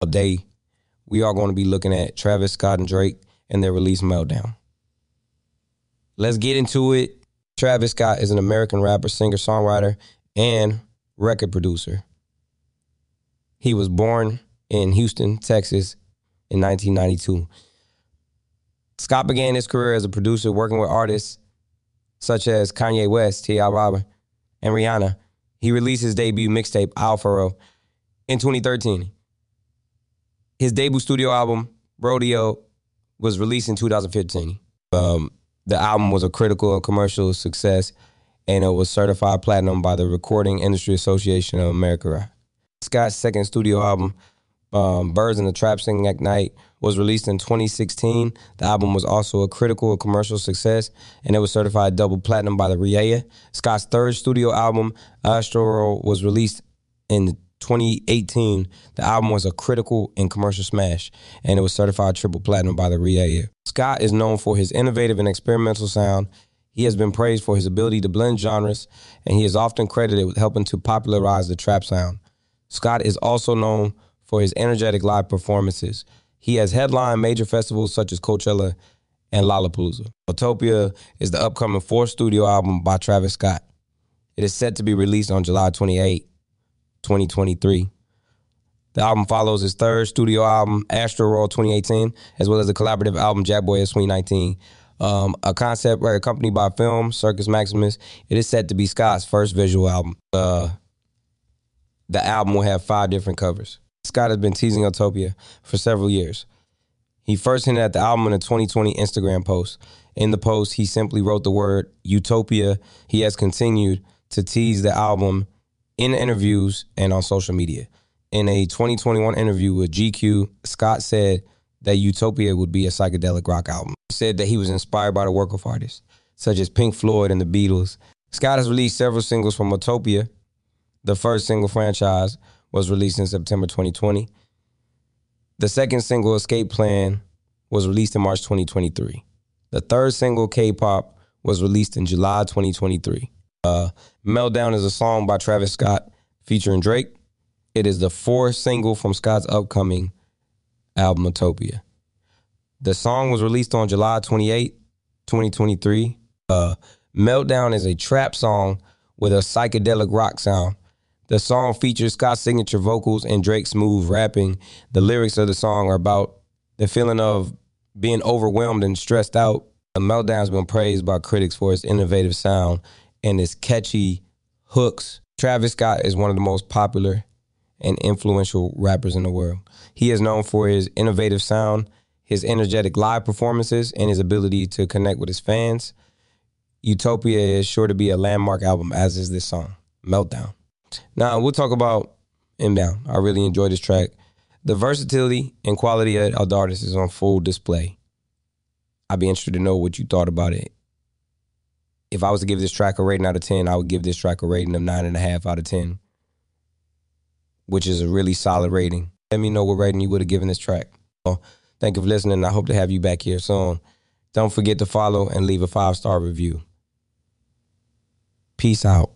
Today, we are going to be looking at Travis Scott and Drake and their release Meltdown. Let's get into it. Travis Scott is an American rapper, singer, songwriter, and record producer. He was born in Houston, Texas in 1992. Scott began his career as a producer working with artists such as Kanye West, T.I. Robin, and Rihanna. He released his debut mixtape, Owl Pharaoh in 2013. His debut studio album, Rodeo, was released in 2015. Um, the album was a critical and commercial success, and it was certified platinum by the Recording Industry Association of America. Scott's second studio album, um, Birds in the Trap Singing at Night, was released in 2016. The album was also a critical commercial success, and it was certified double platinum by the RIAA. Scott's third studio album, Astro was released in 2018, the album was a critical and commercial smash, and it was certified triple platinum by the RIAA. Scott is known for his innovative and experimental sound. He has been praised for his ability to blend genres, and he is often credited with helping to popularize the trap sound. Scott is also known for his energetic live performances. He has headlined major festivals such as Coachella and Lollapalooza. Utopia is the upcoming fourth studio album by Travis Scott. It is set to be released on July 28. 2023. The album follows his third studio album, Astroworld 2018, as well as the collaborative album Jackboy 2019. Um, a concept right, accompanied by film, Circus Maximus. It is set to be Scott's first visual album. Uh, the album will have five different covers. Scott has been teasing Utopia for several years. He first hinted at the album in a 2020 Instagram post. In the post, he simply wrote the word Utopia. He has continued to tease the album in interviews and on social media. In a 2021 interview with GQ, Scott said that Utopia would be a psychedelic rock album. He said that he was inspired by the work of artists such as Pink Floyd and the Beatles. Scott has released several singles from Utopia. The first single franchise was released in September 2020. The second single, Escape Plan, was released in March 2023. The third single, K-Pop, was released in July 2023. Uh, Meltdown is a song by Travis Scott featuring Drake. It is the fourth single from Scott's upcoming album, Utopia. The song was released on July 28, 2023. Uh, Meltdown is a trap song with a psychedelic rock sound. The song features Scott's signature vocals and Drake's smooth rapping. The lyrics of the song are about the feeling of being overwhelmed and stressed out. The Meltdown has been praised by critics for its innovative sound and his catchy hooks. Travis Scott is one of the most popular and influential rappers in the world. He is known for his innovative sound, his energetic live performances, and his ability to connect with his fans. Utopia is sure to be a landmark album, as is this song, Meltdown. Now, we'll talk about Inbound. I really enjoyed this track. The versatility and quality of artist is on full display. I'd be interested to know what you thought about it if I was to give this track a rating out of 10, I would give this track a rating of 9.5 out of 10, which is a really solid rating. Let me know what rating you would have given this track. Thank you for listening. I hope to have you back here soon. Don't forget to follow and leave a five star review. Peace out.